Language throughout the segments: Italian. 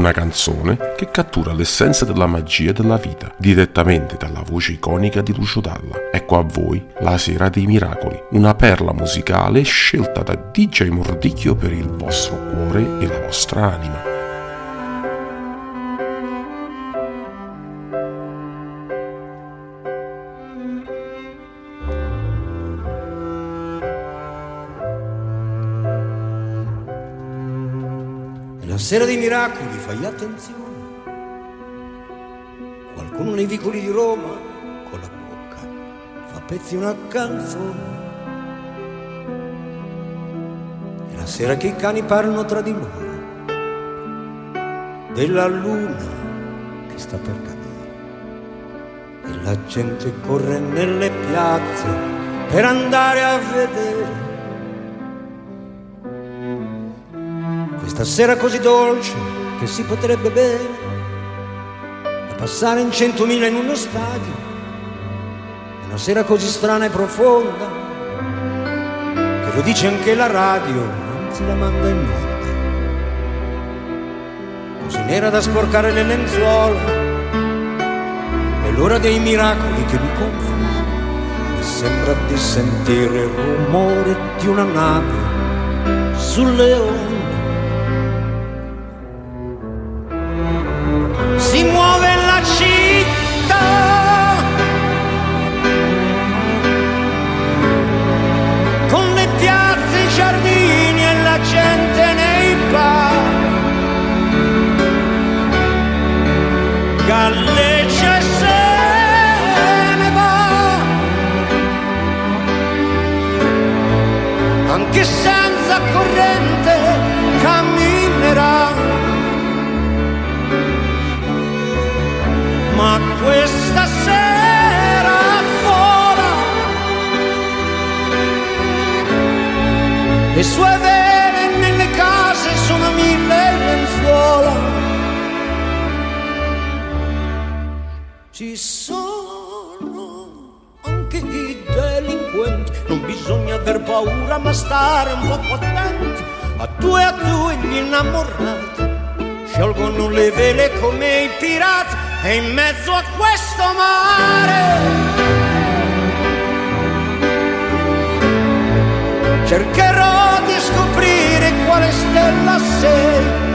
Una canzone che cattura l'essenza della magia della vita, direttamente dalla voce iconica di Lucio Dalla. Ecco a voi La Sera dei Miracoli, una perla musicale scelta da DJ Mordicchio per il vostro cuore e la vostra anima. Sera dei miracoli fai attenzione. Qualcuno nei vicoli di Roma con la bocca fa pezzi una canzone. E la sera che i cani parlano tra di loro della luna che sta per cadere. E la gente corre nelle piazze per andare a vedere. Questa sera così dolce che si potrebbe bere e passare in centomila in uno stadio. Una sera così strana e profonda che lo dice anche la radio, anzi la manda in onda. Così nera da sporcare le lenzuola. È l'ora dei miracoli che mi confonde. Mi sembra di sentire il rumore di una nave sulle onde. Va. Anche senza corrente ma stare un po' attenti a due a due gli innamorati sciolgono le vele come i pirati e in mezzo a questo mare. Cercherò di scoprire quale stella sei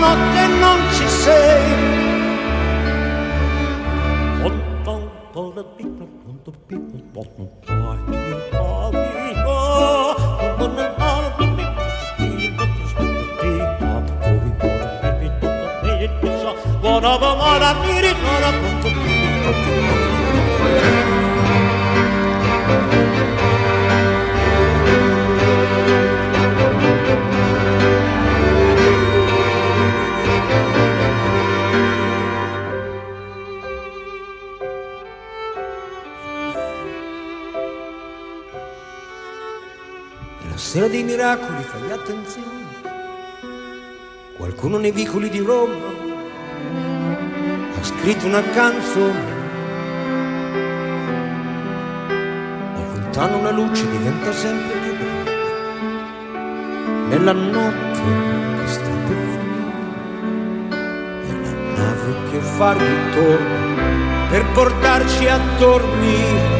che stanotte non ci sei La sera dei miracoli fai attenzione. Qualcuno nei vicoli di Roma ha scritto una canzone. Da lontano una luce diventa sempre più grande. Nella notte che sta per finire. È la nave che fa ritorno per portarci a dormire.